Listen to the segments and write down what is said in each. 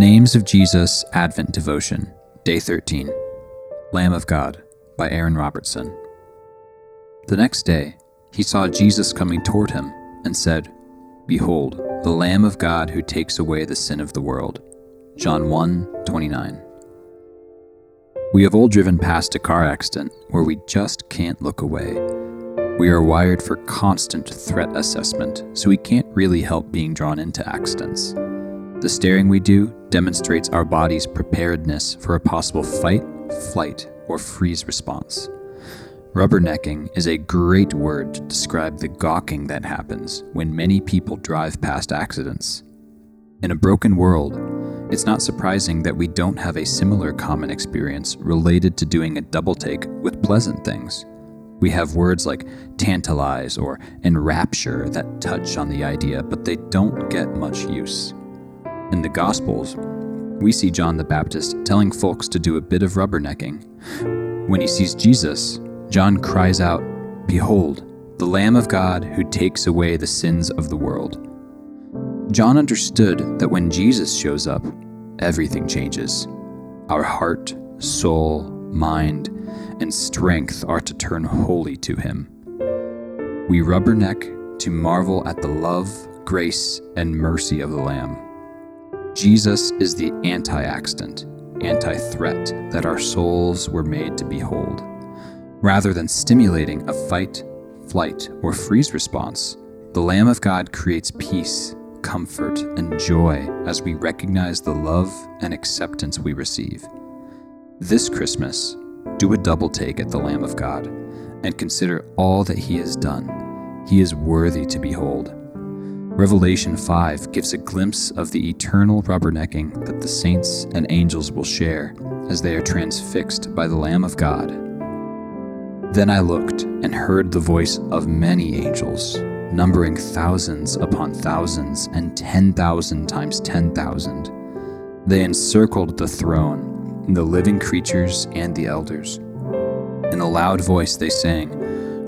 Names of Jesus Advent Devotion, Day 13. Lamb of God by Aaron Robertson. The next day, he saw Jesus coming toward him and said, Behold, the Lamb of God who takes away the sin of the world. John 1 29. We have all driven past a car accident where we just can't look away. We are wired for constant threat assessment, so we can't really help being drawn into accidents. The staring we do demonstrates our body's preparedness for a possible fight, flight, or freeze response. Rubbernecking is a great word to describe the gawking that happens when many people drive past accidents. In a broken world, it's not surprising that we don't have a similar common experience related to doing a double take with pleasant things. We have words like tantalize or enrapture that touch on the idea, but they don't get much use. In the Gospels, we see John the Baptist telling folks to do a bit of rubbernecking. When he sees Jesus, John cries out, Behold, the Lamb of God who takes away the sins of the world. John understood that when Jesus shows up, everything changes. Our heart, soul, mind, and strength are to turn wholly to him. We rubberneck to marvel at the love, grace, and mercy of the Lamb. Jesus is the anti accident, anti threat that our souls were made to behold. Rather than stimulating a fight, flight, or freeze response, the Lamb of God creates peace, comfort, and joy as we recognize the love and acceptance we receive. This Christmas, do a double take at the Lamb of God and consider all that He has done. He is worthy to behold. Revelation 5 gives a glimpse of the eternal rubbernecking that the saints and angels will share as they are transfixed by the Lamb of God. Then I looked and heard the voice of many angels, numbering thousands upon thousands and 10,000 times 10,000. They encircled the throne, and the living creatures, and the elders. In a loud voice they sang,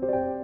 You